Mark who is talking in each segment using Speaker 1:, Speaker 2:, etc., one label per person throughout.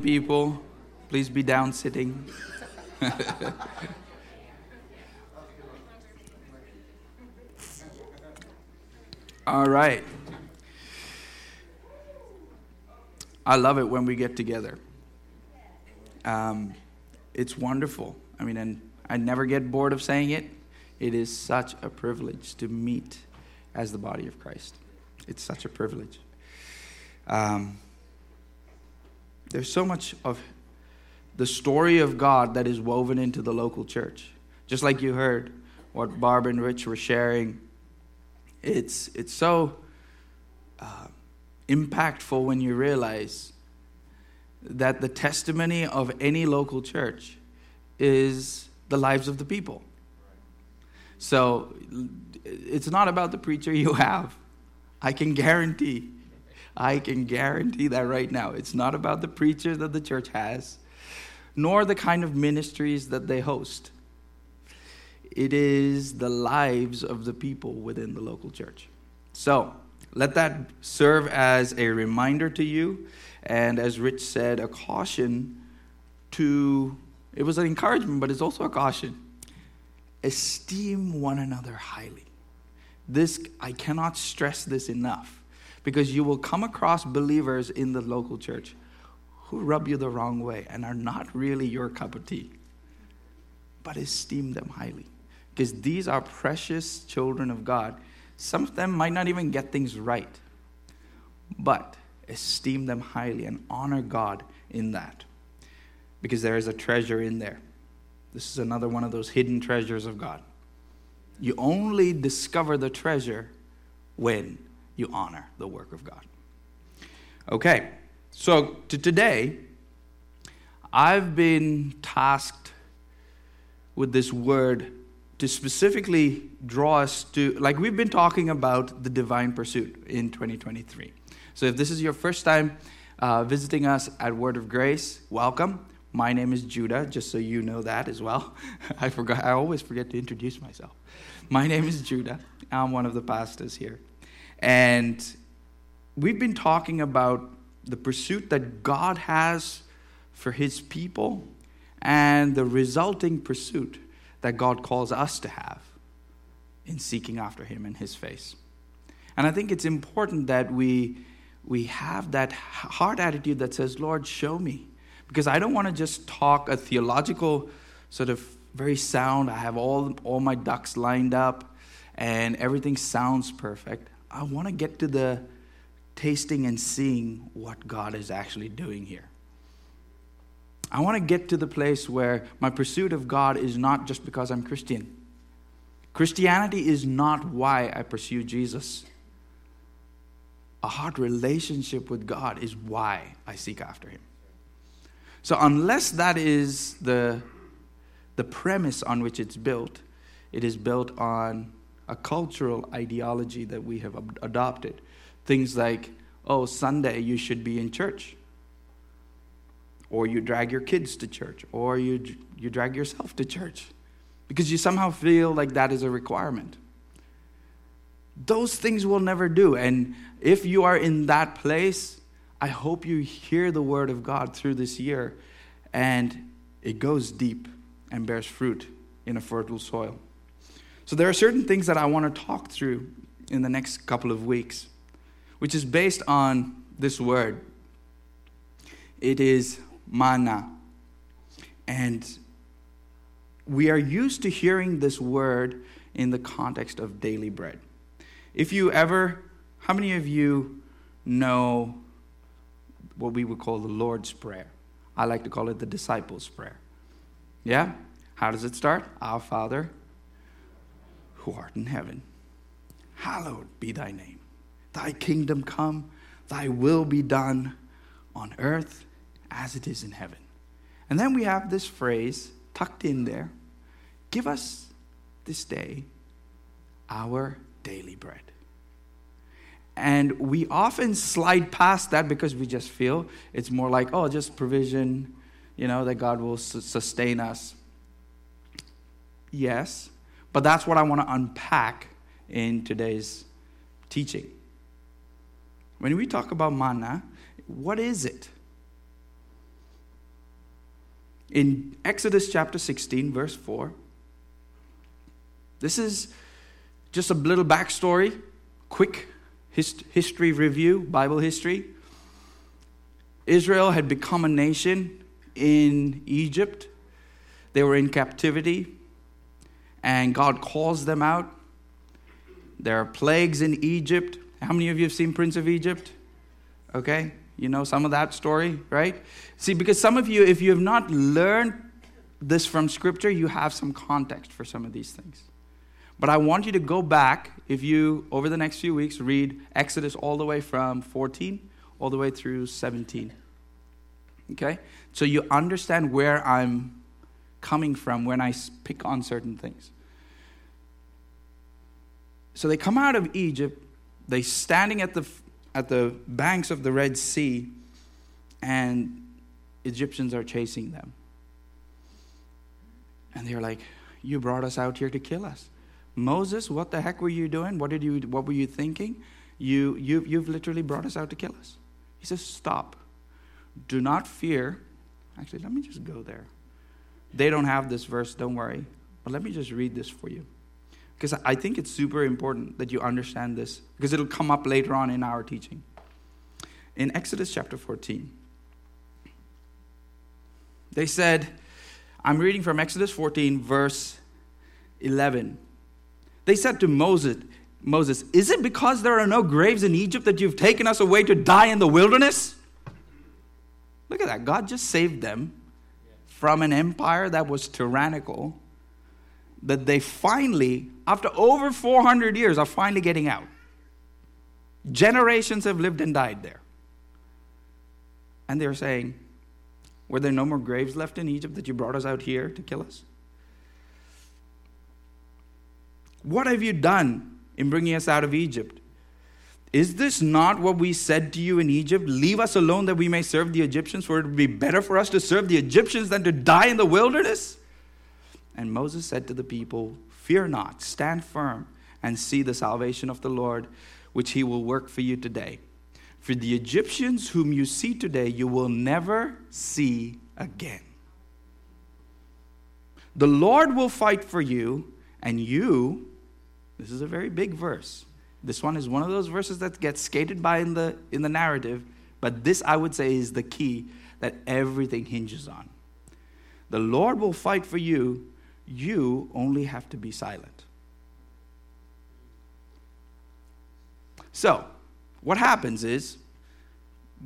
Speaker 1: people, please be down sitting. All right. I love it when we get together. Um, it's wonderful. I mean, and I never get bored of saying it. It is such a privilege to meet as the body of Christ. It's such a privilege. Um, there's so much of the story of God that is woven into the local church. Just like you heard what Barb and Rich were sharing, it's, it's so uh, impactful when you realize that the testimony of any local church is the lives of the people. So it's not about the preacher you have. I can guarantee, I can guarantee that right now. It's not about the preacher that the church has, nor the kind of ministries that they host. It is the lives of the people within the local church. So let that serve as a reminder to you, and as Rich said, a caution to, it was an encouragement, but it's also a caution. Esteem one another highly. This, I cannot stress this enough because you will come across believers in the local church who rub you the wrong way and are not really your cup of tea. But esteem them highly because these are precious children of God. Some of them might not even get things right, but esteem them highly and honor God in that because there is a treasure in there. This is another one of those hidden treasures of God. You only discover the treasure when you honor the work of God. Okay, so to today, I've been tasked with this word to specifically draw us to, like, we've been talking about the divine pursuit in 2023. So if this is your first time uh, visiting us at Word of Grace, welcome. My name is Judah, just so you know that as well. I forgot, I always forget to introduce myself. My name is Judah. I'm one of the pastors here. And we've been talking about the pursuit that God has for his people and the resulting pursuit that God calls us to have in seeking after him in his face. And I think it's important that we, we have that heart attitude that says, Lord, show me because I don't want to just talk a theological sort of very sound. I have all, all my ducks lined up and everything sounds perfect. I want to get to the tasting and seeing what God is actually doing here. I want to get to the place where my pursuit of God is not just because I'm Christian. Christianity is not why I pursue Jesus. A heart relationship with God is why I seek after Him. So, unless that is the, the premise on which it's built, it is built on a cultural ideology that we have adopted. Things like, oh, Sunday you should be in church, or you drag your kids to church, or you, you drag yourself to church, because you somehow feel like that is a requirement. Those things will never do. And if you are in that place, I hope you hear the word of God through this year and it goes deep and bears fruit in a fertile soil. So, there are certain things that I want to talk through in the next couple of weeks, which is based on this word. It is manna. And we are used to hearing this word in the context of daily bread. If you ever, how many of you know what we would call the Lord's Prayer. I like to call it the disciples' prayer. Yeah? How does it start? Our Father, who art in heaven, hallowed be thy name. Thy kingdom come, thy will be done on earth as it is in heaven. And then we have this phrase tucked in there Give us this day our daily bread. And we often slide past that because we just feel it's more like, oh, just provision, you know, that God will sustain us. Yes, but that's what I want to unpack in today's teaching. When we talk about manna, what is it? In Exodus chapter 16, verse 4, this is just a little backstory, quick hist- history review, Bible history. Israel had become a nation in Egypt. They were in captivity, and God calls them out. There are plagues in Egypt. How many of you have seen Prince of Egypt? Okay, you know some of that story, right? See, because some of you, if you have not learned this from Scripture, you have some context for some of these things. But I want you to go back, if you, over the next few weeks, read Exodus all the way from 14 all the way through 17. Okay? So you understand where I'm coming from when I pick on certain things. So they come out of Egypt, they standing at the at the banks of the Red Sea, and Egyptians are chasing them. And they're like, You brought us out here to kill us. Moses, what the heck were you doing? What did you what were you thinking? You you you've literally brought us out to kill us. He says, Stop. Do not fear. Actually, let me just go there. They don't have this verse, don't worry. But let me just read this for you. Because I think it's super important that you understand this, because it'll come up later on in our teaching. In Exodus chapter 14, they said, I'm reading from Exodus 14, verse 11. They said to Moses, Moses, is it because there are no graves in Egypt that you've taken us away to die in the wilderness? Look at that. God just saved them from an empire that was tyrannical, that they finally, after over 400 years, are finally getting out. Generations have lived and died there. And they're saying, Were there no more graves left in Egypt that you brought us out here to kill us? What have you done in bringing us out of Egypt? Is this not what we said to you in Egypt? Leave us alone that we may serve the Egyptians, for it would be better for us to serve the Egyptians than to die in the wilderness? And Moses said to the people, Fear not, stand firm, and see the salvation of the Lord, which he will work for you today. For the Egyptians whom you see today, you will never see again. The Lord will fight for you, and you, this is a very big verse. This one is one of those verses that gets skated by in the, in the narrative, but this, I would say, is the key that everything hinges on. The Lord will fight for you, you only have to be silent. So, what happens is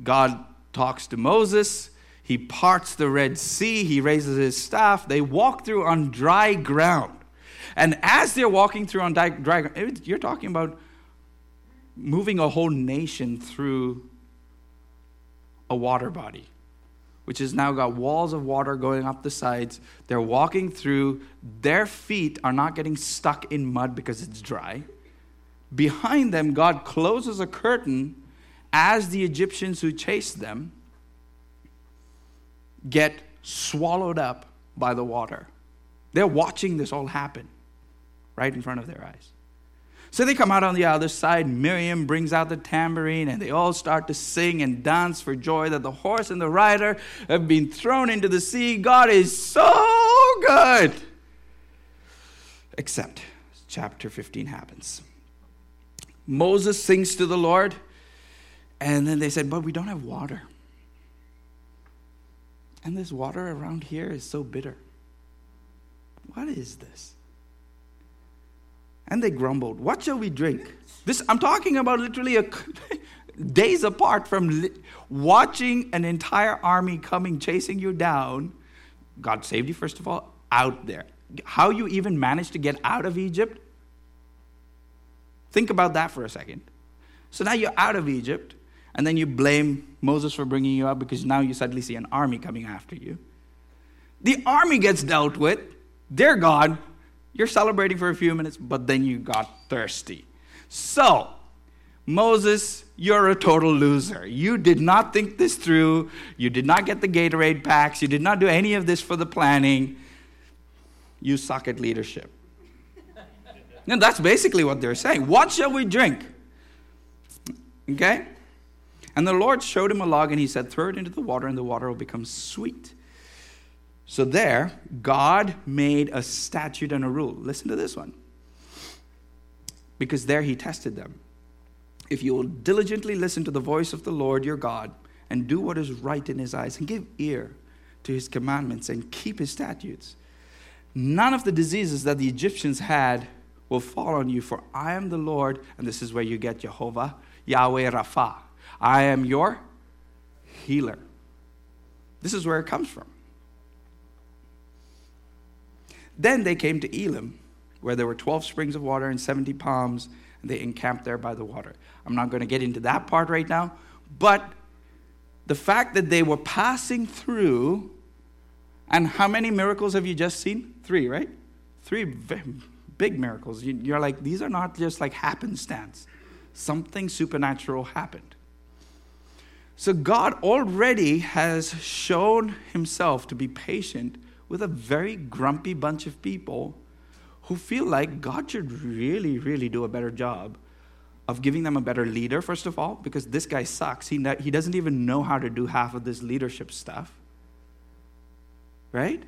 Speaker 1: God talks to Moses, he parts the Red Sea, he raises his staff, they walk through on dry ground. And as they're walking through on dry ground, you're talking about moving a whole nation through a water body, which has now got walls of water going up the sides. They're walking through, their feet are not getting stuck in mud because it's dry. Behind them, God closes a curtain as the Egyptians who chased them get swallowed up by the water. They're watching this all happen right in front of their eyes. So they come out on the other side. Miriam brings out the tambourine, and they all start to sing and dance for joy that the horse and the rider have been thrown into the sea. God is so good. Except chapter 15 happens. Moses sings to the Lord, and then they said, But we don't have water. And this water around here is so bitter. What is this? And they grumbled, What shall we drink? This, I'm talking about literally a, days apart from li- watching an entire army coming, chasing you down. God saved you, first of all, out there. How you even managed to get out of Egypt? Think about that for a second. So now you're out of Egypt, and then you blame Moses for bringing you out because now you suddenly see an army coming after you. The army gets dealt with. They're gone. You're celebrating for a few minutes, but then you got thirsty. So, Moses, you're a total loser. You did not think this through. You did not get the Gatorade packs. You did not do any of this for the planning. You suck at leadership. and that's basically what they're saying. What shall we drink? Okay? And the Lord showed him a log and he said, Throw it into the water and the water will become sweet. So there, God made a statute and a rule. Listen to this one. Because there he tested them. If you will diligently listen to the voice of the Lord your God and do what is right in his eyes and give ear to his commandments and keep his statutes, none of the diseases that the Egyptians had will fall on you, for I am the Lord, and this is where you get Jehovah, Yahweh Rapha. I am your healer. This is where it comes from. Then they came to Elim, where there were 12 springs of water and 70 palms, and they encamped there by the water. I'm not going to get into that part right now, but the fact that they were passing through, and how many miracles have you just seen? Three, right? Three big miracles. You're like, these are not just like happenstance. Something supernatural happened. So God already has shown himself to be patient with a very grumpy bunch of people who feel like God should really, really do a better job of giving them a better leader, first of all, because this guy sucks. He, he doesn't even know how to do half of this leadership stuff. Right?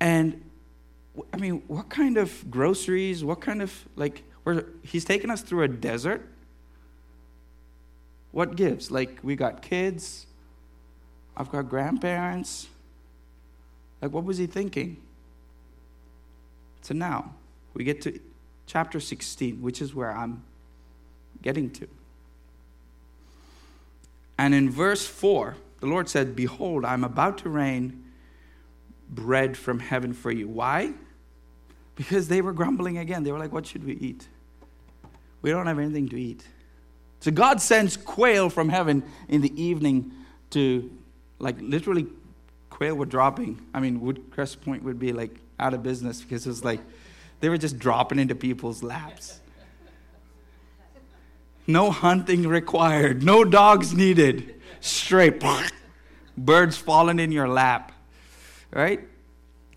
Speaker 1: And I mean, what kind of groceries, what kind of, like, where he's taken us through a desert. What gives? Like, we got kids, I've got grandparents, like, what was he thinking? So now we get to chapter 16, which is where I'm getting to. And in verse 4, the Lord said, Behold, I'm about to rain bread from heaven for you. Why? Because they were grumbling again. They were like, What should we eat? We don't have anything to eat. So God sends quail from heaven in the evening to, like, literally quail were dropping. I mean, Woodcrest Point would be like out of business because it was like they were just dropping into people's laps. No hunting required, no dogs needed. Straight birds falling in your lap. Right?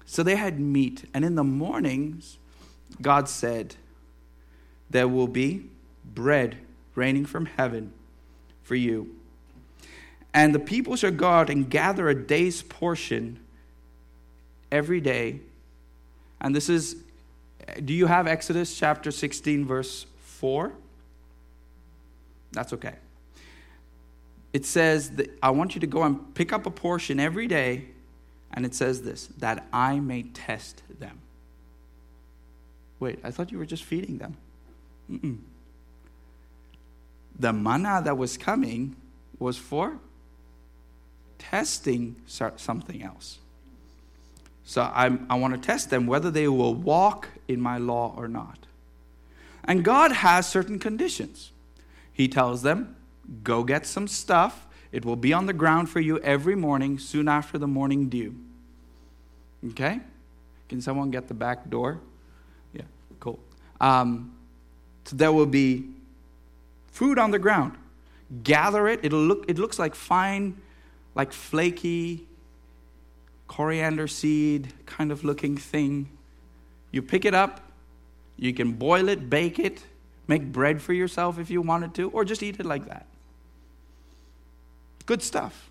Speaker 1: So they had meat. And in the mornings, God said, There will be bread raining from heaven for you and the people shall go out and gather a day's portion every day. And this is, do you have Exodus chapter 16, verse 4? That's okay. It says that I want you to go and pick up a portion every day. And it says this that I may test them. Wait, I thought you were just feeding them. Mm-mm. The manna that was coming was for testing something else. So I'm, i want to test them whether they will walk in my law or not. And God has certain conditions. He tells them, go get some stuff. It will be on the ground for you every morning, soon after the morning dew. Okay? Can someone get the back door? Yeah, cool. Um, so there will be food on the ground. Gather it. It'll look, it looks like fine like flaky coriander seed kind of looking thing. You pick it up, you can boil it, bake it, make bread for yourself if you wanted to, or just eat it like that. Good stuff.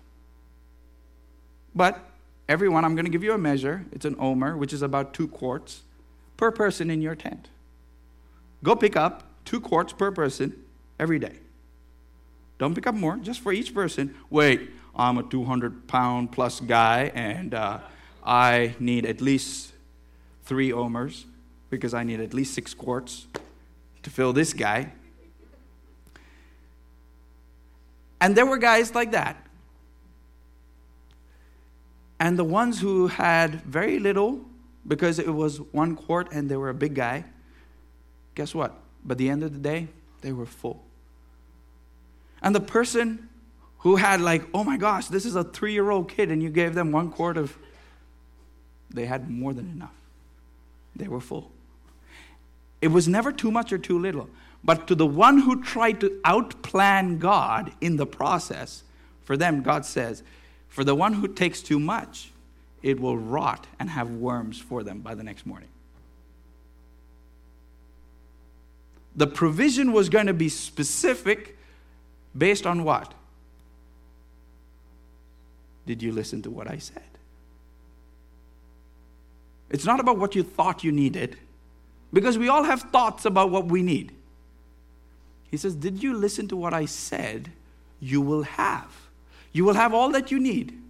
Speaker 1: But everyone, I'm going to give you a measure. It's an omer, which is about two quarts per person in your tent. Go pick up two quarts per person every day. Don't pick up more, just for each person. Wait, I'm a 200 pound plus guy and uh, I need at least three omers because I need at least six quarts to fill this guy. And there were guys like that. And the ones who had very little, because it was one quart and they were a big guy, guess what? By the end of the day, they were full. And the person who had like, oh my gosh, this is a three year old kid, and you gave them one quart of, they had more than enough. They were full. It was never too much or too little. But to the one who tried to outplan God in the process, for them, God says, for the one who takes too much, it will rot and have worms for them by the next morning. The provision was going to be specific based on what? Did you listen to what I said? It's not about what you thought you needed, because we all have thoughts about what we need. He says, Did you listen to what I said? You will have. You will have all that you need.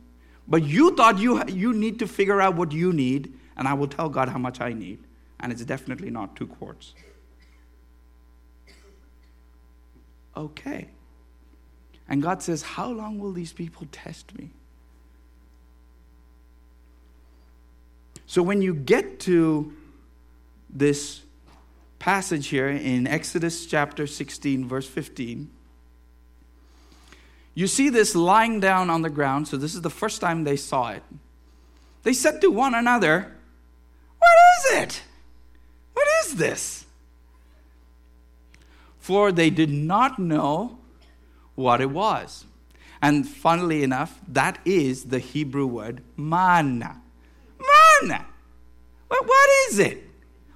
Speaker 1: But you thought you, you need to figure out what you need, and I will tell God how much I need. And it's definitely not two quarts. Okay. And God says, How long will these people test me? So when you get to this passage here in Exodus chapter 16, verse 15, you see this lying down on the ground. So this is the first time they saw it. They said to one another, What is it? What is this? For they did not know what it was. And funnily enough, that is the Hebrew word manna. Manna. What, what is it?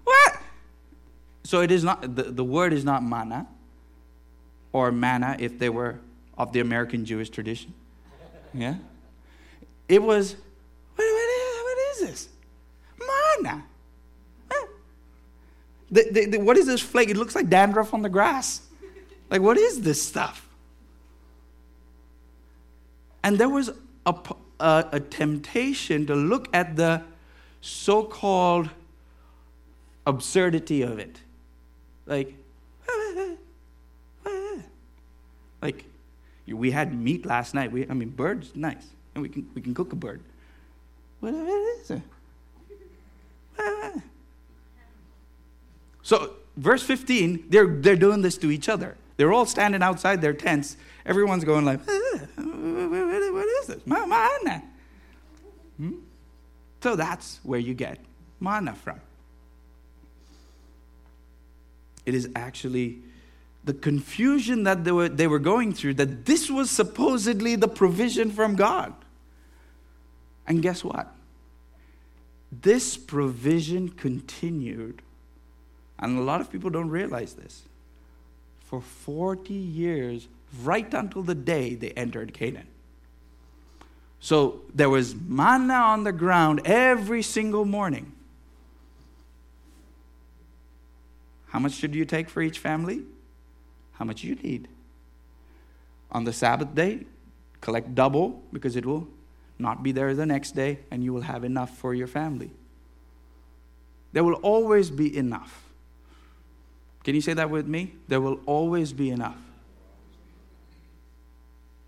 Speaker 1: What? So it is not, the, the word is not manna or manna if they were of the American Jewish tradition. Yeah? It was, what, what, is, what is this? Manna. The, the, the, what is this flake? It looks like dandruff on the grass. Like, what is this stuff? And there was a, a, a temptation to look at the so called absurdity of it. Like, like we had meat last night. We, I mean, bird's nice, and we can we can cook a bird. What is it? So, verse 15, they're they're doing this to each other. They're all standing outside their tents. Everyone's going like, "What is this? Manna." Hmm? So that's where you get manna from. It is actually the confusion that they were, they were going through that this was supposedly the provision from God. And guess what? This provision continued, and a lot of people don't realize this, for 40 years, right until the day they entered Canaan. So there was manna on the ground every single morning. How much should you take for each family? How much you need. On the Sabbath day, collect double because it will not be there the next day and you will have enough for your family. There will always be enough. Can you say that with me? There will always be enough.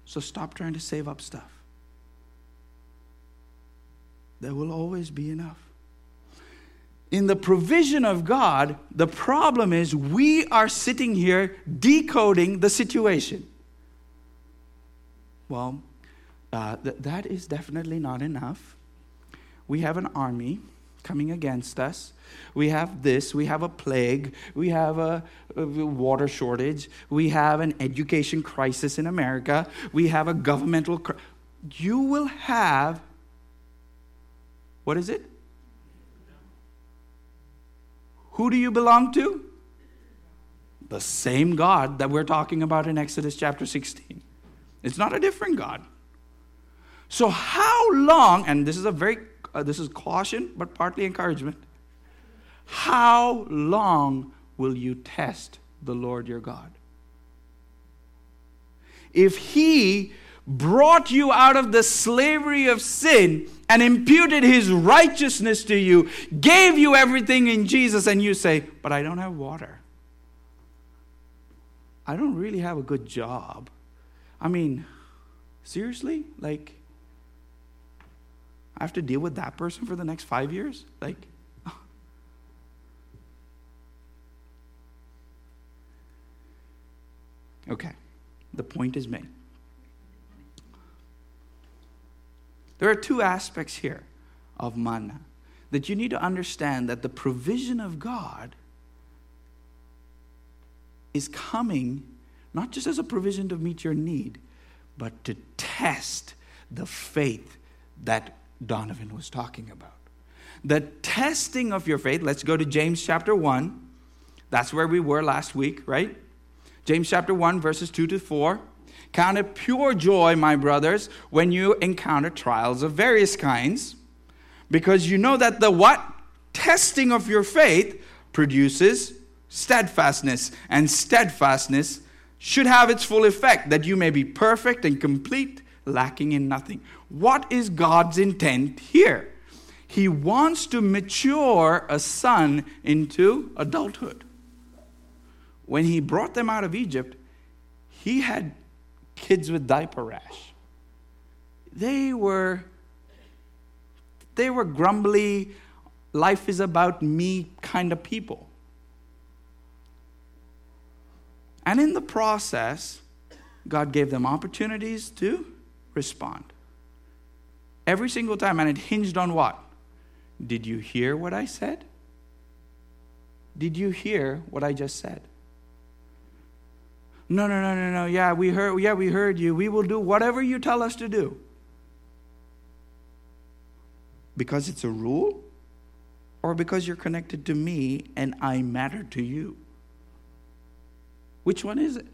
Speaker 1: So stop trying to save up stuff. There will always be enough in the provision of God, the problem is we are sitting here decoding the situation. Well, uh, th- that is definitely not enough. We have an army coming against us. We have this, we have a plague, we have a, a, water shortage, we have an education crisis in America, we have a governmental. Cr- you will have, what is it? Who do you belong to? The same God that we're talking about in Exodus chapter 16. It's not a different God. So, how long, and this is a very, uh, this is caution, but partly encouragement. How long will you test the Lord your God? If He brought you out of the slavery of sin and imputed his righteousness to you, gave you everything in Jesus, and you say, But I don't have water. I don't really have a good job. I mean, seriously? Like, I have to deal with that person for the next five years? Like, okay, the point is made. There are two aspects here of manna that you need to understand that the provision of God is coming not just as a provision to meet your need, but to test the faith that Donovan was talking about. The testing of your faith, let's go to James chapter 1. That's where we were last week, right? James chapter 1, verses 2 to 4. Count it pure joy, my brothers, when you encounter trials of various kinds, because you know that the what? testing of your faith produces steadfastness, and steadfastness should have its full effect, that you may be perfect and complete, lacking in nothing. What is God's intent here? He wants to mature a son into adulthood. When he brought them out of Egypt, he had kids with diaper rash. They were they were grumbly, life is about me kind of people. And in the process, God gave them opportunities to respond. Every single time. And it hinged on what? Did you hear what I said? Did you hear what I just said? No, no, no, no, no. Yeah, we heard yeah, we heard you. We will do whatever you tell us to do. Because it's a rule or because you're connected to me and I matter to you? Which one is it?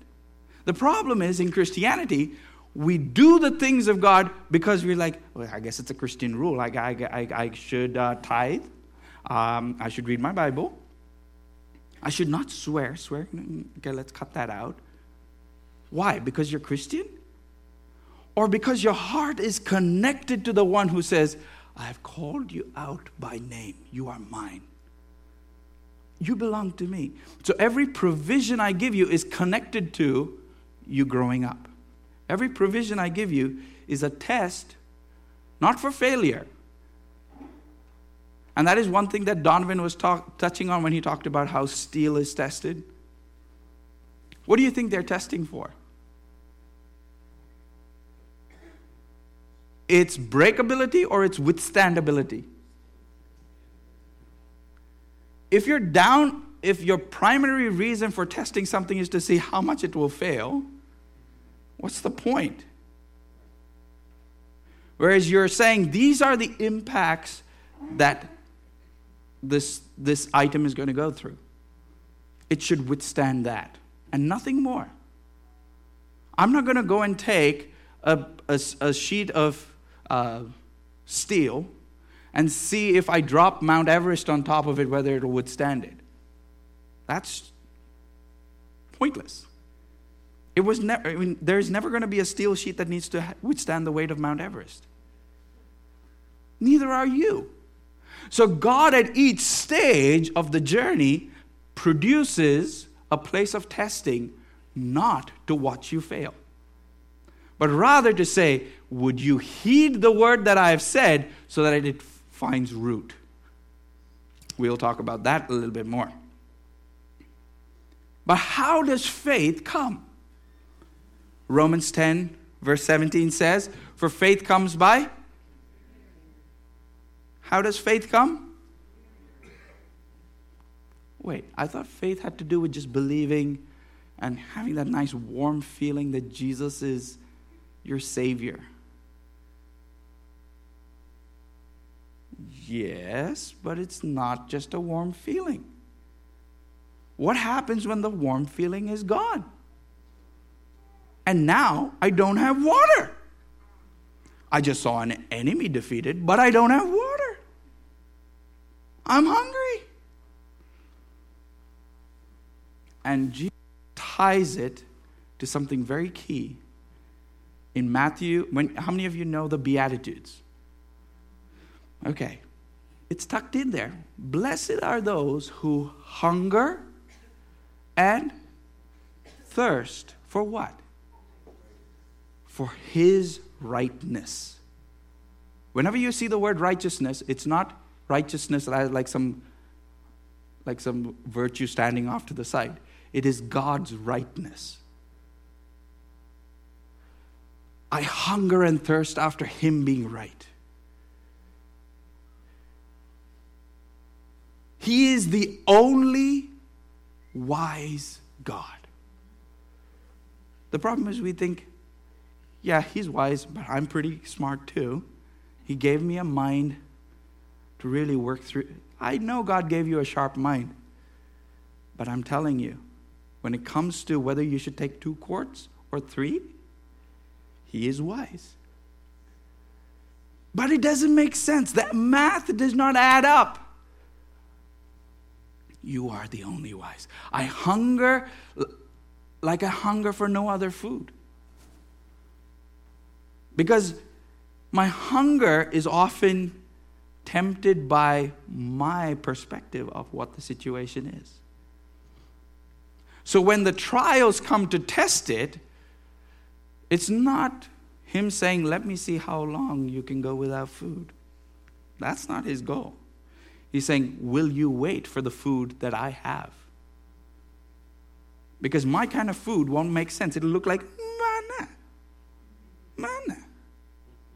Speaker 1: The problem is in Christianity, we do the things of God because we're like, well, I guess it's a Christian rule. I, I, I, I should uh, tithe. Um, I should read my Bible. I should not swear. Swear? Okay, let's cut that out. Why? Because you're Christian? Or because your heart is connected to the one who says, I have called you out by name. You are mine. You belong to me. So every provision I give you is connected to you growing up. Every provision I give you is a test, not for failure. And that is one thing that Donovan was talk, touching on when he talked about how steel is tested. What do you think they're testing for? Its breakability or its withstandability? if you're down, if your primary reason for testing something is to see how much it will fail, what's the point? Whereas you're saying these are the impacts that this, this item is going to go through. It should withstand that and nothing more. I'm not going to go and take a, a, a sheet of uh, steel and see if I drop Mount Everest on top of it, whether it will withstand it. That's pointless. It was never, I mean, there's never going to be a steel sheet that needs to withstand the weight of Mount Everest. Neither are you. So, God at each stage of the journey produces a place of testing not to watch you fail, but rather to say, Would you heed the word that I have said so that it finds root. We'll talk about that a little bit more. But how does faith come? Romans 10, verse 17 says, For faith comes by. How does faith come? Wait, I thought faith had to do with just believing and having that nice warm feeling that Jesus is your Savior. Yes, but it's not just a warm feeling. What happens when the warm feeling is gone? And now I don't have water. I just saw an enemy defeated, but I don't have water. I'm hungry. And Jesus ties it to something very key. In Matthew, when, how many of you know the Beatitudes? Okay. It's tucked in there. Blessed are those who hunger and thirst for what? For his rightness. Whenever you see the word righteousness, it's not righteousness like some like some virtue standing off to the side. It is God's rightness. I hunger and thirst after him being right. He is the only wise God. The problem is we think, yeah, he's wise, but I'm pretty smart too. He gave me a mind to really work through. I know God gave you a sharp mind, but I'm telling you, when it comes to whether you should take two quarts or three, he is wise. But it doesn't make sense. That math does not add up. You are the only wise. I hunger like I hunger for no other food. Because my hunger is often tempted by my perspective of what the situation is. So when the trials come to test it, it's not him saying, Let me see how long you can go without food. That's not his goal. He's saying, Will you wait for the food that I have? Because my kind of food won't make sense. It'll look like manna. Manna.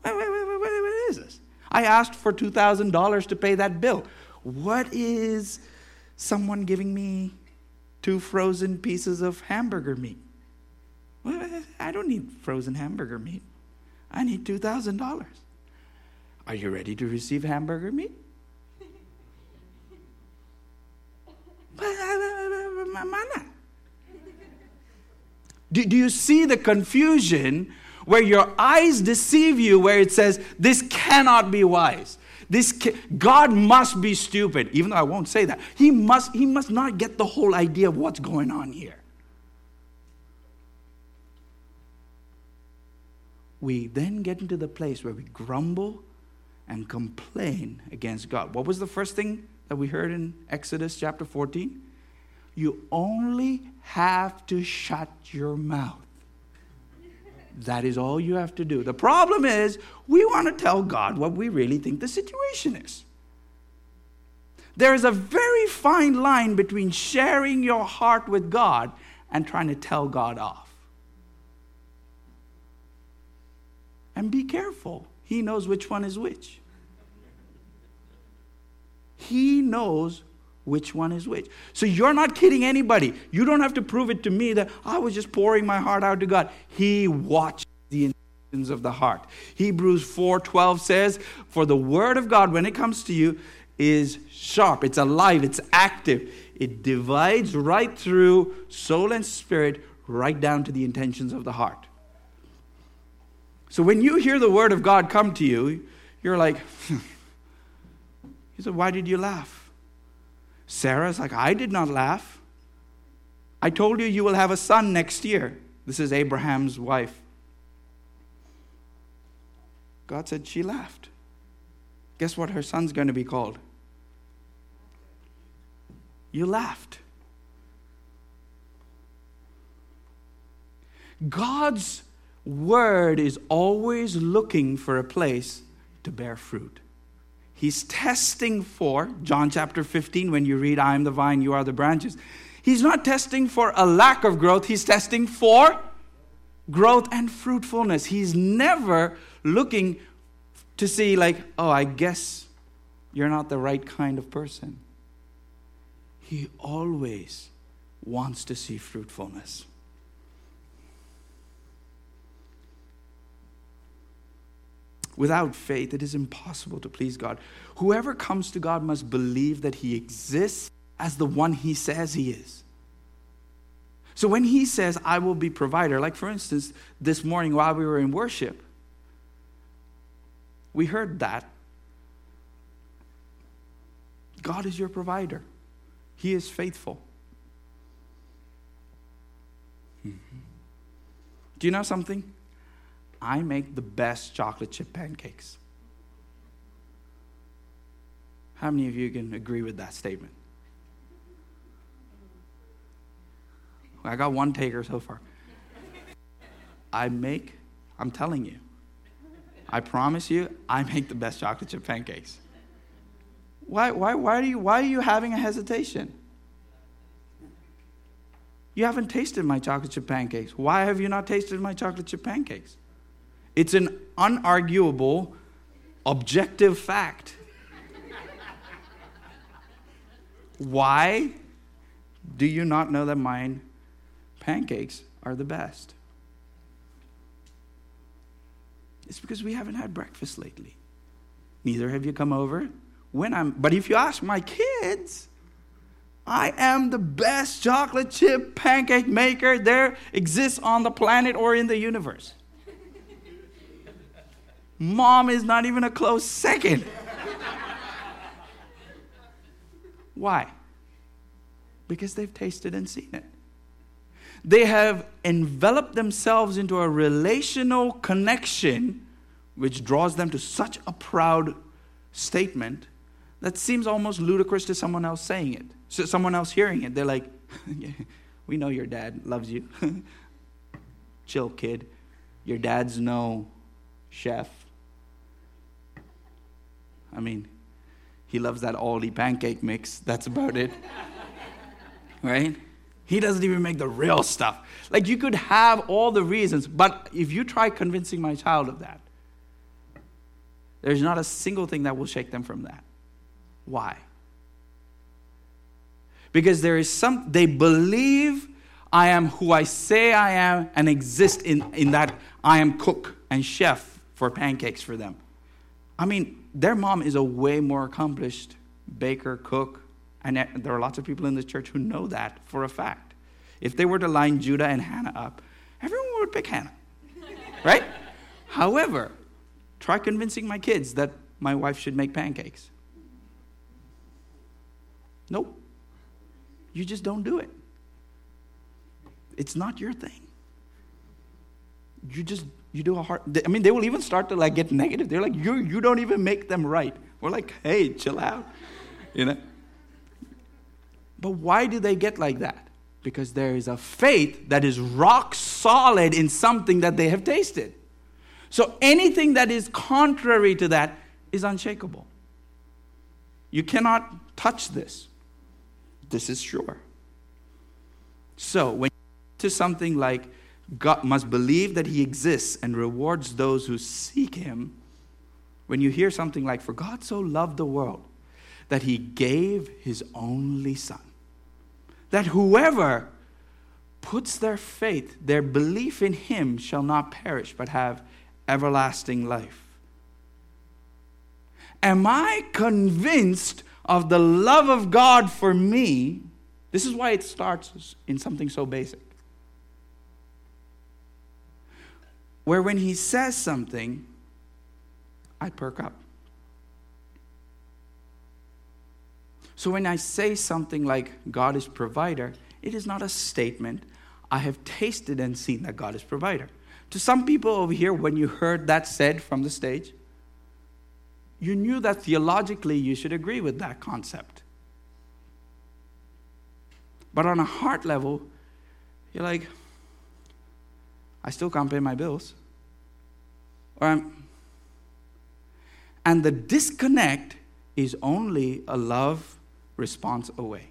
Speaker 1: Wait, wait, wait, wait, what is this? I asked for $2,000 to pay that bill. What is someone giving me two frozen pieces of hamburger meat? I don't need frozen hamburger meat. I need $2,000. Are you ready to receive hamburger meat? Do, do you see the confusion where your eyes deceive you, where it says, This cannot be wise? This God must be stupid, even though I won't say that. He must, he must not get the whole idea of what's going on here. We then get into the place where we grumble and complain against God. What was the first thing that we heard in Exodus chapter 14? You only have to shut your mouth. That is all you have to do. The problem is, we want to tell God what we really think the situation is. There is a very fine line between sharing your heart with God and trying to tell God off. And be careful, He knows which one is which. He knows which one is which. So you're not kidding anybody. You don't have to prove it to me that I was just pouring my heart out to God. He watches the intentions of the heart. Hebrews 4:12 says, "For the word of God when it comes to you is sharp, it's alive, it's active. It divides right through soul and spirit, right down to the intentions of the heart." So when you hear the word of God come to you, you're like, he said, Why did you laugh? Sarah's like, I did not laugh. I told you you will have a son next year. This is Abraham's wife. God said she laughed. Guess what her son's going to be called? You laughed. God's word is always looking for a place to bear fruit. He's testing for, John chapter 15, when you read, I am the vine, you are the branches. He's not testing for a lack of growth, he's testing for growth and fruitfulness. He's never looking to see, like, oh, I guess you're not the right kind of person. He always wants to see fruitfulness. Without faith, it is impossible to please God. Whoever comes to God must believe that He exists as the one He says He is. So when He says, I will be provider, like for instance, this morning while we were in worship, we heard that. God is your provider, He is faithful. Do you know something? I make the best chocolate chip pancakes. How many of you can agree with that statement? I got one taker so far. I make, I'm telling you, I promise you, I make the best chocolate chip pancakes. Why, why, why, are you, why are you having a hesitation? You haven't tasted my chocolate chip pancakes. Why have you not tasted my chocolate chip pancakes? It's an unarguable, objective fact. Why do you not know that mine pancakes are the best? It's because we haven't had breakfast lately. Neither have you come over. When I'm but if you ask my kids, I am the best chocolate chip pancake maker there exists on the planet or in the universe. Mom is not even a close second. Why? Because they've tasted and seen it. They have enveloped themselves into a relational connection which draws them to such a proud statement that seems almost ludicrous to someone else saying it. So someone else hearing it, they're like, We know your dad loves you. Chill, kid. Your dad's no chef. I mean, he loves that Aldi pancake mix. That's about it. right? He doesn't even make the real stuff. Like, you could have all the reasons, but if you try convincing my child of that, there's not a single thing that will shake them from that. Why? Because there is some, they believe I am who I say I am and exist in, in that I am cook and chef for pancakes for them. I mean, their mom is a way more accomplished baker, cook, and there are lots of people in the church who know that for a fact. If they were to line Judah and Hannah up, everyone would pick Hannah, right? However, try convincing my kids that my wife should make pancakes. Nope. You just don't do it. It's not your thing. You just you do a hard I mean they will even start to like get negative. They're like you you don't even make them right. We're like, "Hey, chill out." You know? But why do they get like that? Because there is a faith that is rock solid in something that they have tasted. So anything that is contrary to that is unshakable. You cannot touch this. This is sure. So when to something like God must believe that he exists and rewards those who seek him, when you hear something like, For God so loved the world that he gave his only son, that whoever puts their faith, their belief in him shall not perish but have everlasting life. Am I convinced of the love of God for me? This is why it starts in something so basic. Where when he says something, I perk up. So when I say something like God is provider, it is not a statement. I have tasted and seen that God is provider. To some people over here, when you heard that said from the stage, you knew that theologically you should agree with that concept. But on a heart level, you're like, I still can't pay my bills. Or I'm, and the disconnect is only a love response away.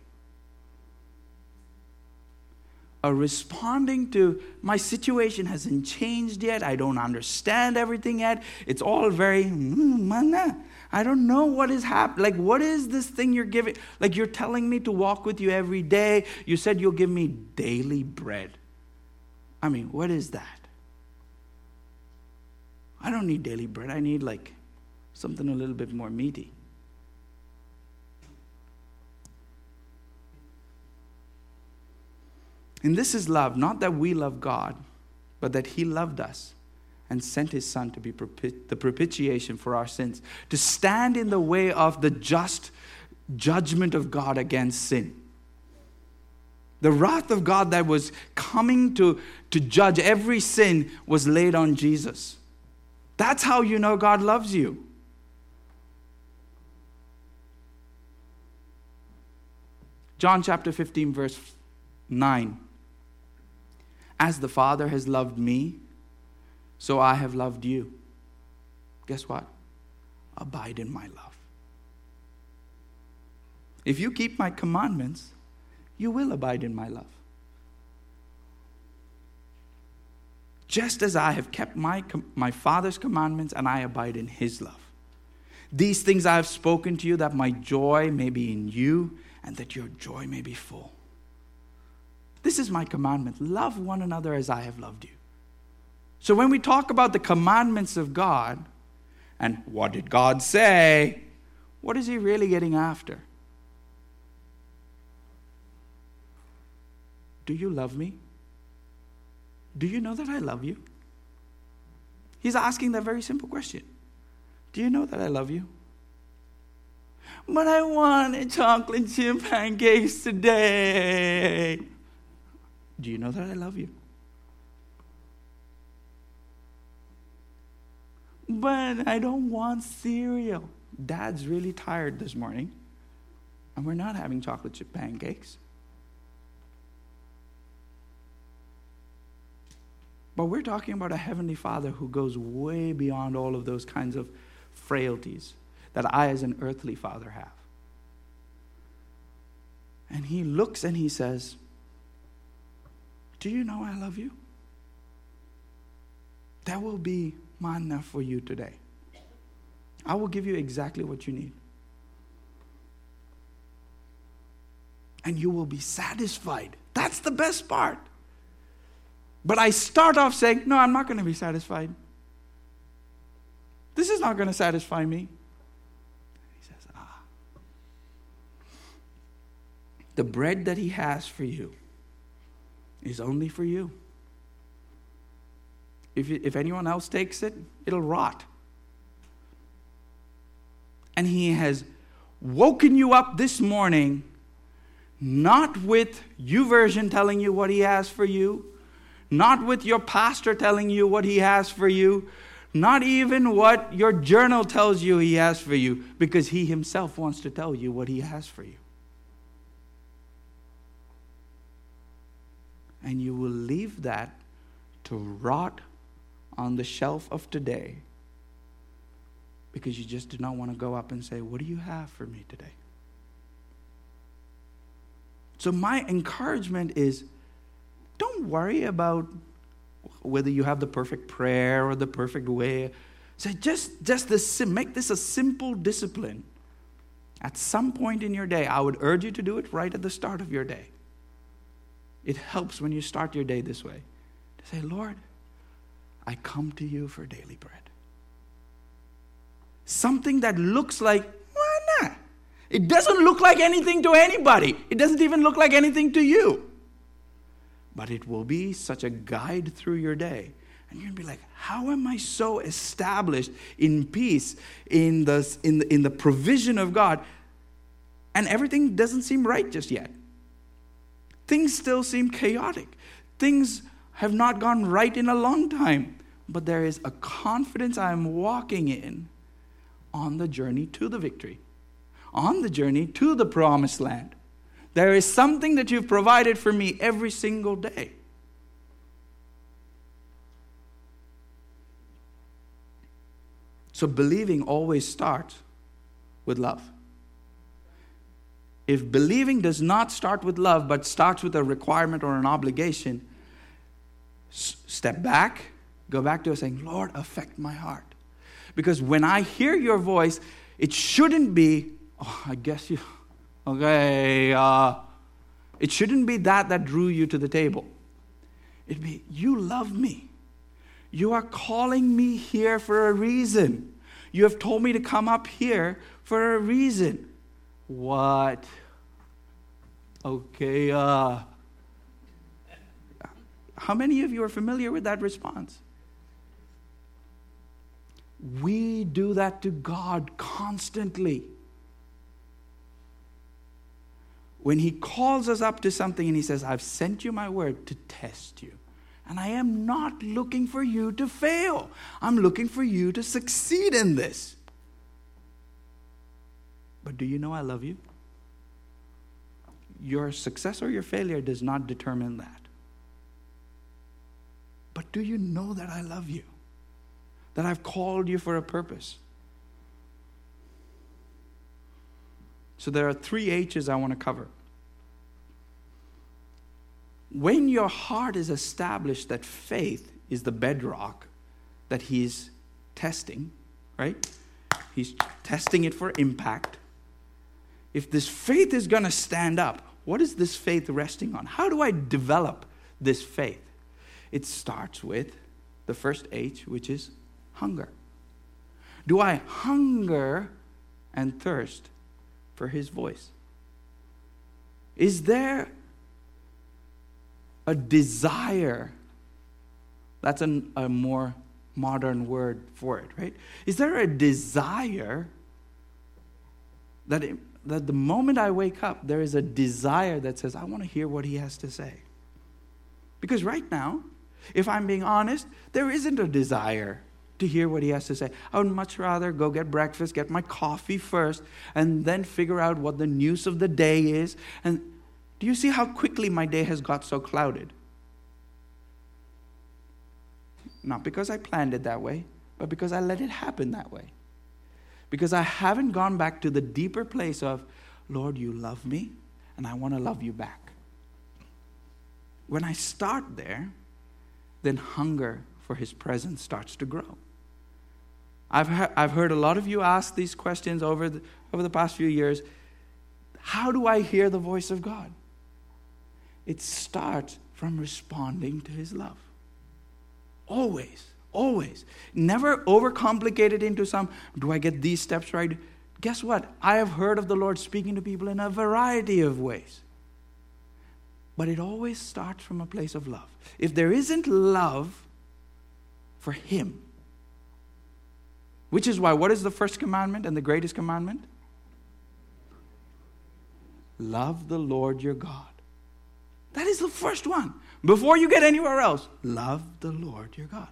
Speaker 1: A responding to my situation hasn't changed yet. I don't understand everything yet. It's all very, mm, I don't know what is happening. Like, what is this thing you're giving? Like, you're telling me to walk with you every day. You said you'll give me daily bread. I mean, what is that? I don't need daily bread. I need like something a little bit more meaty. And this is love, not that we love God, but that He loved us and sent His Son to be the propitiation for our sins, to stand in the way of the just judgment of God against sin. The wrath of God that was coming to, to judge every sin was laid on Jesus. That's how you know God loves you. John chapter 15, verse 9. As the Father has loved me, so I have loved you. Guess what? Abide in my love. If you keep my commandments, you will abide in my love. just as I have kept my, my Father's commandments and I abide in his love. These things I have spoken to you that my joy may be in you and that your joy may be full. This is my commandment love one another as I have loved you. So when we talk about the commandments of God and what did God say, what is he really getting after? Do you love me? Do you know that I love you? He's asking that very simple question Do you know that I love you? but I wanted chocolate chip pancakes today. Do you know that I love you? But I don't want cereal. Dad's really tired this morning, and we're not having chocolate chip pancakes. But we're talking about a heavenly Father who goes way beyond all of those kinds of frailties that I, as an earthly father, have. And he looks and he says, Do you know I love you? That will be manna for you today. I will give you exactly what you need. And you will be satisfied. That's the best part. But I start off saying, No, I'm not going to be satisfied. This is not going to satisfy me. He says, Ah. The bread that He has for you is only for you. If, if anyone else takes it, it'll rot. And He has woken you up this morning, not with YouVersion telling you what He has for you, not with your pastor telling you what He has for you, not even what your journal tells you He has for you, because He Himself wants to tell you what He has for you. And you will leave that to rot on the shelf of today because you just do not want to go up and say, What do you have for me today? So, my encouragement is don't worry about whether you have the perfect prayer or the perfect way. Say, just, just this, make this a simple discipline. At some point in your day, I would urge you to do it right at the start of your day. It helps when you start your day this way to say, Lord, I come to you for daily bread. Something that looks like, why not? It doesn't look like anything to anybody, it doesn't even look like anything to you. But it will be such a guide through your day. And you're going to be like, how am I so established in peace, in the, in, the, in the provision of God? And everything doesn't seem right just yet. Things still seem chaotic. Things have not gone right in a long time. But there is a confidence I am walking in on the journey to the victory, on the journey to the promised land. There is something that you've provided for me every single day. So believing always starts with love. If believing does not start with love, but starts with a requirement or an obligation, step back, go back to saying, Lord, affect my heart. Because when I hear your voice, it shouldn't be, oh, I guess you, okay, uh, it shouldn't be that that drew you to the table. It'd be, you love me. You are calling me here for a reason. You have told me to come up here for a reason. What? Okay, uh, how many of you are familiar with that response? We do that to God constantly. When He calls us up to something and He says, I've sent you my word to test you. And I am not looking for you to fail, I'm looking for you to succeed in this. But do you know I love you? Your success or your failure does not determine that. But do you know that I love you? That I've called you for a purpose? So there are three H's I want to cover. When your heart is established that faith is the bedrock that he's testing, right? He's testing it for impact. If this faith is going to stand up, what is this faith resting on? How do I develop this faith? It starts with the first H, which is hunger. Do I hunger and thirst for his voice? Is there a desire? That's an, a more modern word for it, right? Is there a desire that, it, that the moment I wake up, there is a desire that says, I want to hear what he has to say. Because right now, if I'm being honest, there isn't a desire to hear what he has to say. I would much rather go get breakfast, get my coffee first, and then figure out what the news of the day is. And do you see how quickly my day has got so clouded? Not because I planned it that way, but because I let it happen that way. Because I haven't gone back to the deeper place of, Lord, you love me, and I want to love you back. When I start there, then hunger for his presence starts to grow. I've, he- I've heard a lot of you ask these questions over the, over the past few years. How do I hear the voice of God? It starts from responding to his love. Always, always. Never overcomplicate it into some, do I get these steps right? Guess what? I have heard of the Lord speaking to people in a variety of ways. But it always starts from a place of love. If there isn't love for Him, which is why, what is the first commandment and the greatest commandment? Love the Lord your God. That is the first one. Before you get anywhere else, love the Lord your God.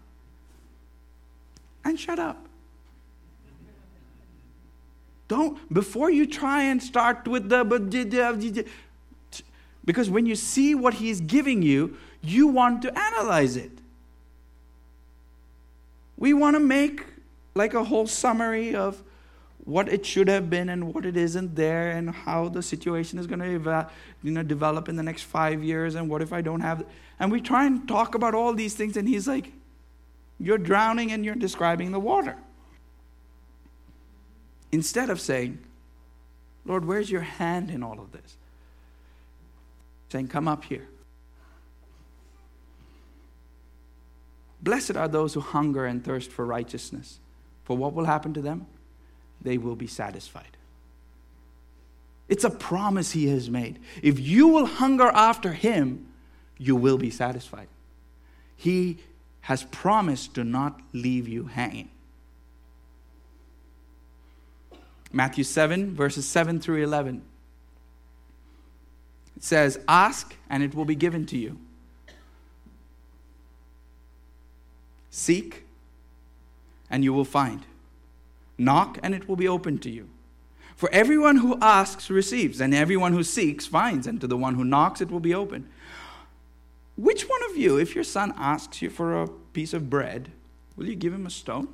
Speaker 1: And shut up. Don't, before you try and start with the, because when you see what He's giving you, you want to analyze it. We want to make like a whole summary of what it should have been and what it isn't there and how the situation is going to eva- you know, develop in the next five years and what if I don't have. And we try and talk about all these things, and he's like, You're drowning and you're describing the water. Instead of saying, Lord, where's your hand in all of this? Saying, Come up here. Blessed are those who hunger and thirst for righteousness, for what will happen to them? They will be satisfied. It's a promise he has made. If you will hunger after him, you will be satisfied. He has promised to not leave you hanging. Matthew 7, verses 7 through 11. It says, Ask, and it will be given to you. Seek, and you will find. Knock, and it will be opened to you. For everyone who asks receives, and everyone who seeks finds, and to the one who knocks it will be opened. Which one of you, if your son asks you for a piece of bread, will you give him a stone?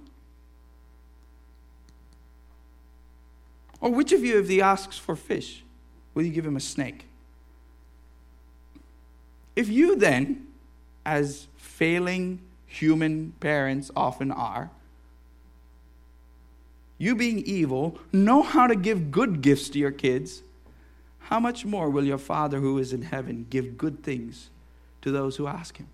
Speaker 1: Or which of you, if he asks for fish, will you give him a snake? If you then, as failing human parents often are, you being evil, know how to give good gifts to your kids, how much more will your Father who is in heaven give good things to those who ask him?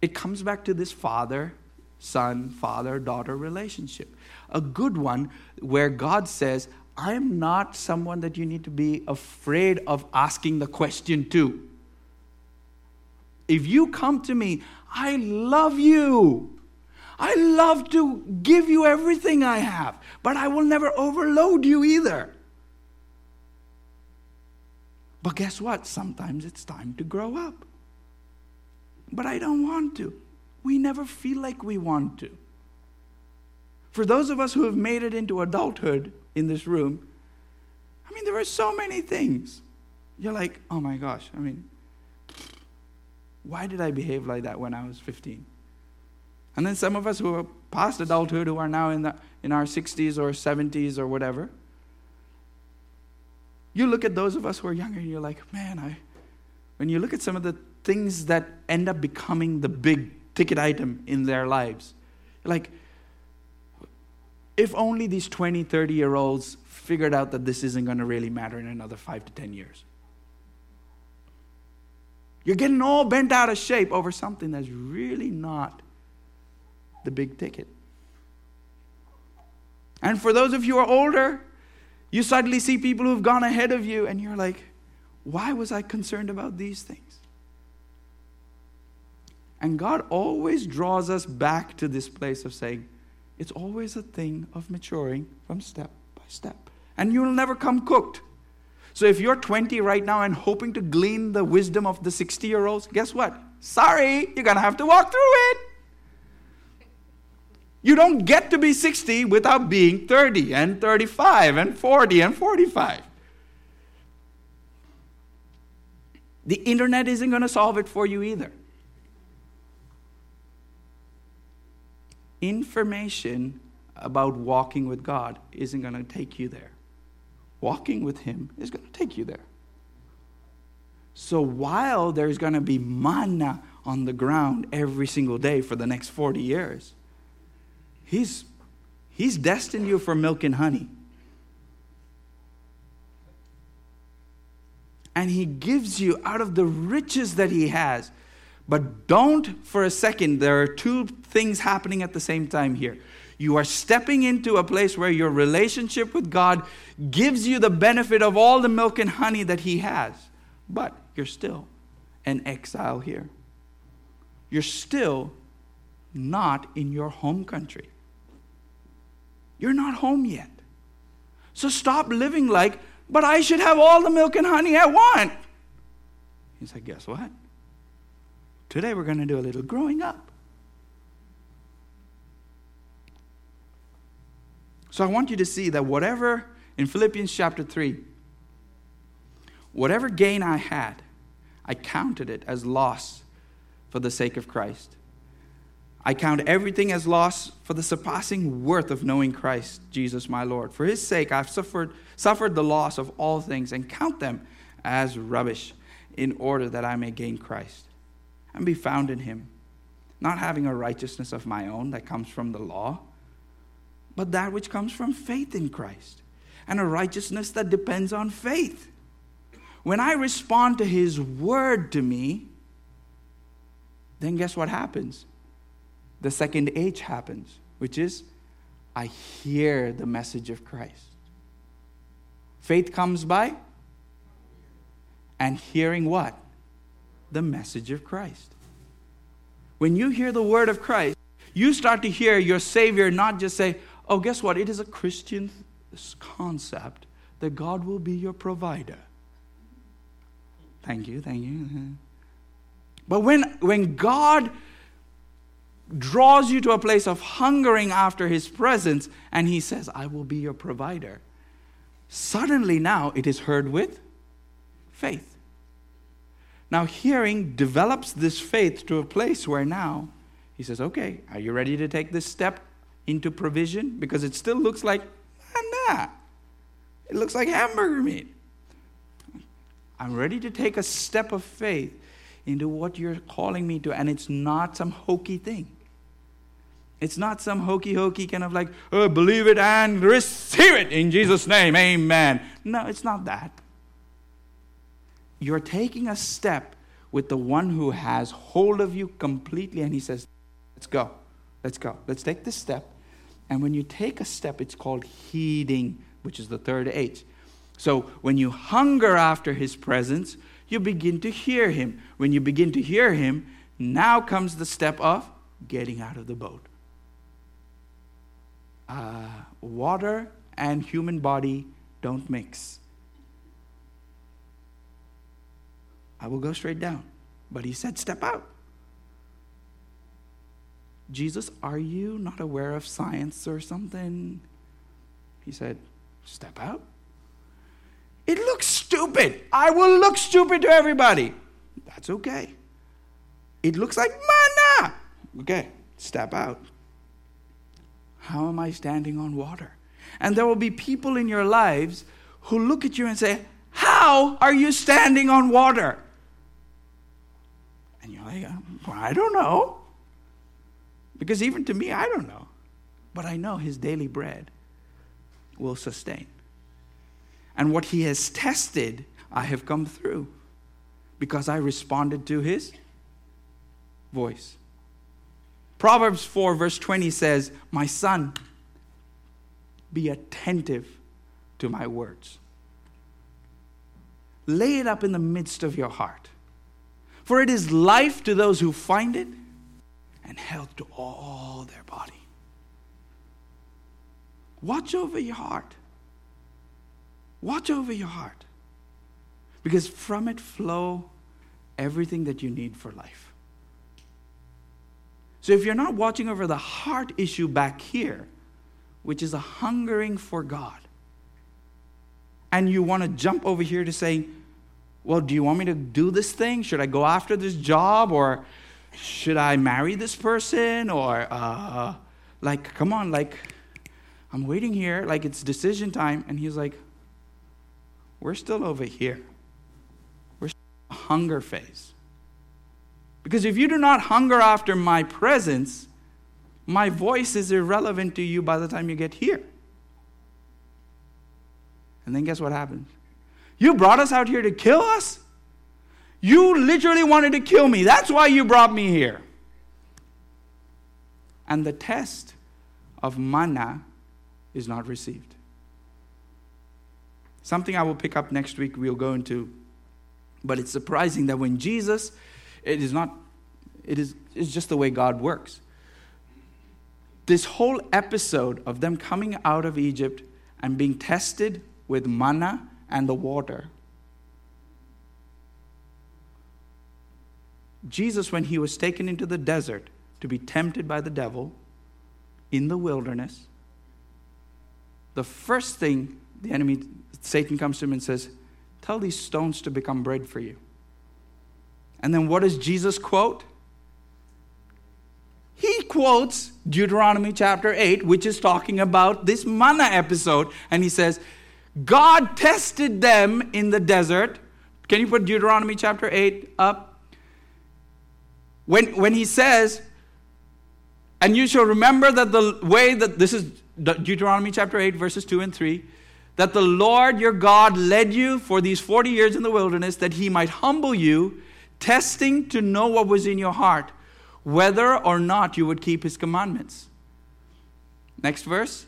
Speaker 1: It comes back to this father son, father, daughter relationship. A good one where God says, I am not someone that you need to be afraid of asking the question to. If you come to me, I love you. I love to give you everything I have, but I will never overload you either. But guess what? Sometimes it's time to grow up. But I don't want to. We never feel like we want to. For those of us who have made it into adulthood in this room, I mean, there are so many things. You're like, oh my gosh, I mean, why did I behave like that when I was 15? And then some of us who are past adulthood, who are now in, the, in our 60s or 70s or whatever, you look at those of us who are younger and you're like, man, I, when you look at some of the things that end up becoming the big ticket item in their lives, like, if only these 20, 30 year olds figured out that this isn't going to really matter in another five to 10 years. You're getting all bent out of shape over something that's really not the big ticket. And for those of you who are older, you suddenly see people who've gone ahead of you, and you're like, why was I concerned about these things? And God always draws us back to this place of saying, it's always a thing of maturing from step by step. And you will never come cooked. So if you're 20 right now and hoping to glean the wisdom of the 60 year olds, guess what? Sorry, you're going to have to walk through it. You don't get to be 60 without being 30 and 35 and 40 and 45. The internet isn't going to solve it for you either. Information about walking with God isn't going to take you there walking with Him is going to take you there. So while there's going to be manna on the ground every single day for the next 40 years, He's, he's destined you for milk and honey. And He gives you out of the riches that He has. But don't for a second, there are two things happening at the same time here. You are stepping into a place where your relationship with God gives you the benefit of all the milk and honey that He has, but you're still an exile here. You're still not in your home country. You're not home yet. So stop living like, but I should have all the milk and honey I want. He said, Guess what? Today we're going to do a little growing up. So I want you to see that whatever, in Philippians chapter 3, whatever gain I had, I counted it as loss for the sake of Christ. I count everything as loss for the surpassing worth of knowing Christ, Jesus my Lord. For his sake, I've suffered, suffered the loss of all things and count them as rubbish in order that I may gain Christ and be found in him, not having a righteousness of my own that comes from the law but that which comes from faith in Christ and a righteousness that depends on faith. When I respond to His word to me, then guess what happens? The second H happens, which is I hear the message of Christ. Faith comes by and hearing what? The message of Christ. When you hear the word of Christ, you start to hear your Savior not just say, Oh, guess what? It is a Christian concept that God will be your provider. Thank you, thank you. But when, when God draws you to a place of hungering after his presence and he says, I will be your provider, suddenly now it is heard with faith. Now, hearing develops this faith to a place where now he says, Okay, are you ready to take this step into provision because it still looks like nah. It looks like hamburger meat. I'm ready to take a step of faith into what you're calling me to, and it's not some hokey thing. It's not some hokey hokey kind of like, oh, believe it and receive it in Jesus' name, amen. No, it's not that. You're taking a step with the one who has hold of you completely, and he says, Let's go. Let's go. Let's take this step. And when you take a step, it's called heeding, which is the third H. So when you hunger after his presence, you begin to hear him. When you begin to hear him, now comes the step of getting out of the boat. Uh, water and human body don't mix. I will go straight down. But he said, Step out. Jesus, are you not aware of science or something? He said, Step out. It looks stupid. I will look stupid to everybody. That's okay. It looks like manna. Okay, step out. How am I standing on water? And there will be people in your lives who look at you and say, How are you standing on water? And you're like, um, well, I don't know. Because even to me, I don't know. But I know his daily bread will sustain. And what he has tested, I have come through because I responded to his voice. Proverbs 4, verse 20 says, My son, be attentive to my words. Lay it up in the midst of your heart. For it is life to those who find it and health to all their body. Watch over your heart. Watch over your heart. Because from it flow everything that you need for life. So if you're not watching over the heart issue back here, which is a hungering for God, and you want to jump over here to say, well, do you want me to do this thing? Should I go after this job? Or should I marry this person? Or, uh, like, come on, like, I'm waiting here, like, it's decision time. And he's like, we're still over here. We're still hunger phase. Because if you do not hunger after my presence, my voice is irrelevant to you by the time you get here. And then guess what happens? You brought us out here to kill us? You literally wanted to kill me. That's why you brought me here. And the test of manna is not received. Something I will pick up next week, we'll go into. But it's surprising that when Jesus, it is not, it is it's just the way God works. This whole episode of them coming out of Egypt and being tested with manna and the water. Jesus, when he was taken into the desert to be tempted by the devil in the wilderness, the first thing the enemy, Satan, comes to him and says, Tell these stones to become bread for you. And then what does Jesus quote? He quotes Deuteronomy chapter 8, which is talking about this manna episode, and he says, God tested them in the desert. Can you put Deuteronomy chapter 8 up? When, when he says, and you shall remember that the way that this is Deuteronomy chapter 8, verses 2 and 3, that the Lord your God led you for these 40 years in the wilderness, that he might humble you, testing to know what was in your heart, whether or not you would keep his commandments. Next verse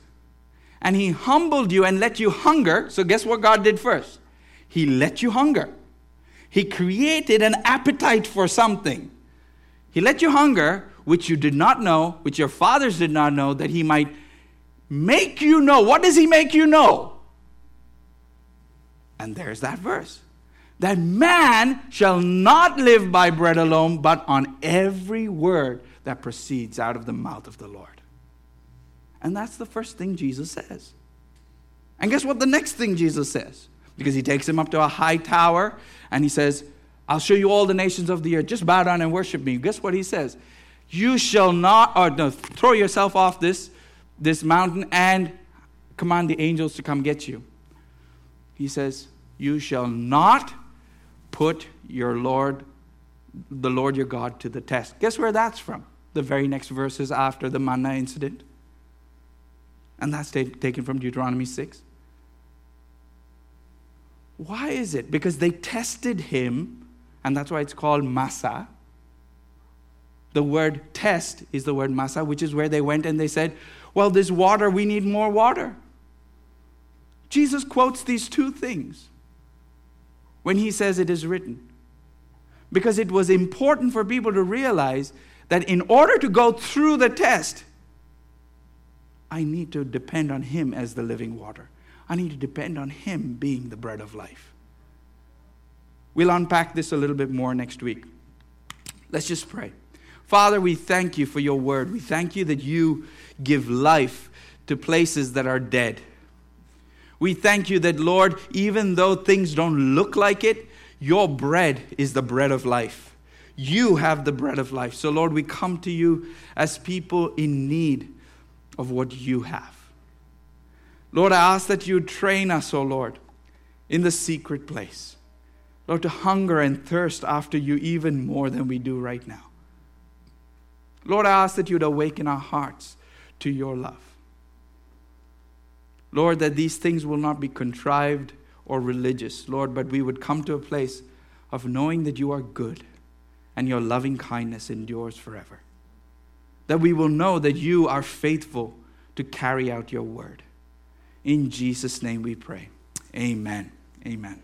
Speaker 1: and he humbled you and let you hunger. So, guess what God did first? He let you hunger. He created an appetite for something. He let you hunger, which you did not know, which your fathers did not know, that he might make you know. What does he make you know? And there's that verse that man shall not live by bread alone, but on every word that proceeds out of the mouth of the Lord. And that's the first thing Jesus says. And guess what the next thing Jesus says? Because he takes him up to a high tower and he says, I'll show you all the nations of the earth. Just bow down and worship me. Guess what he says? You shall not, or no, throw yourself off this, this mountain and command the angels to come get you. He says, You shall not put your Lord, the Lord your God, to the test. Guess where that's from? The very next verses after the manna incident. And that's taken from Deuteronomy 6. Why is it? Because they tested him, and that's why it's called Massah. The word test is the word Massah, which is where they went and they said, Well, this water, we need more water. Jesus quotes these two things when he says it is written. Because it was important for people to realize that in order to go through the test, I need to depend on Him as the living water. I need to depend on Him being the bread of life. We'll unpack this a little bit more next week. Let's just pray. Father, we thank you for your word. We thank you that you give life to places that are dead. We thank you that, Lord, even though things don't look like it, your bread is the bread of life. You have the bread of life. So, Lord, we come to you as people in need of what you have. Lord, I ask that you train us, O oh Lord, in the secret place. Lord, to hunger and thirst after you even more than we do right now. Lord, I ask that you'd awaken our hearts to your love. Lord, that these things will not be contrived or religious, Lord, but we would come to a place of knowing that you are good and your loving kindness endures forever that we will know that you are faithful to carry out your word. In Jesus' name we pray. Amen. Amen.